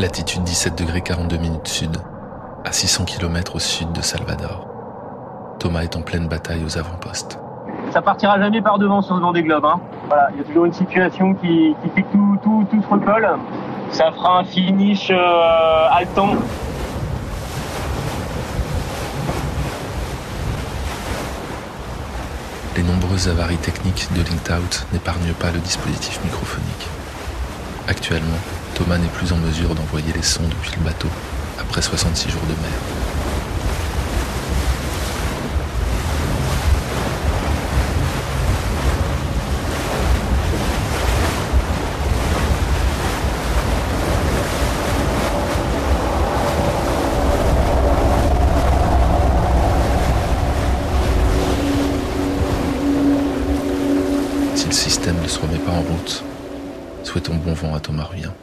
Latitude 17 degrés 42 minutes sud, à 600 km au sud de Salvador. Thomas est en pleine bataille aux avant-postes. Ça partira jamais par devant sur ce vent des globes. Hein. Voilà, il y a toujours une situation qui, fait que tout, tout, tout se recolle. Ça fera un finish euh, haletant. Les nombreuses avaries techniques de LinkedOut n'épargnent pas le dispositif microphonique. Actuellement, Thomas n'est plus en mesure d'envoyer les sons depuis le bateau après 66 jours de mer. Si le système ne se remet pas en route, souhaitons bon vent à Thomas Ruyant.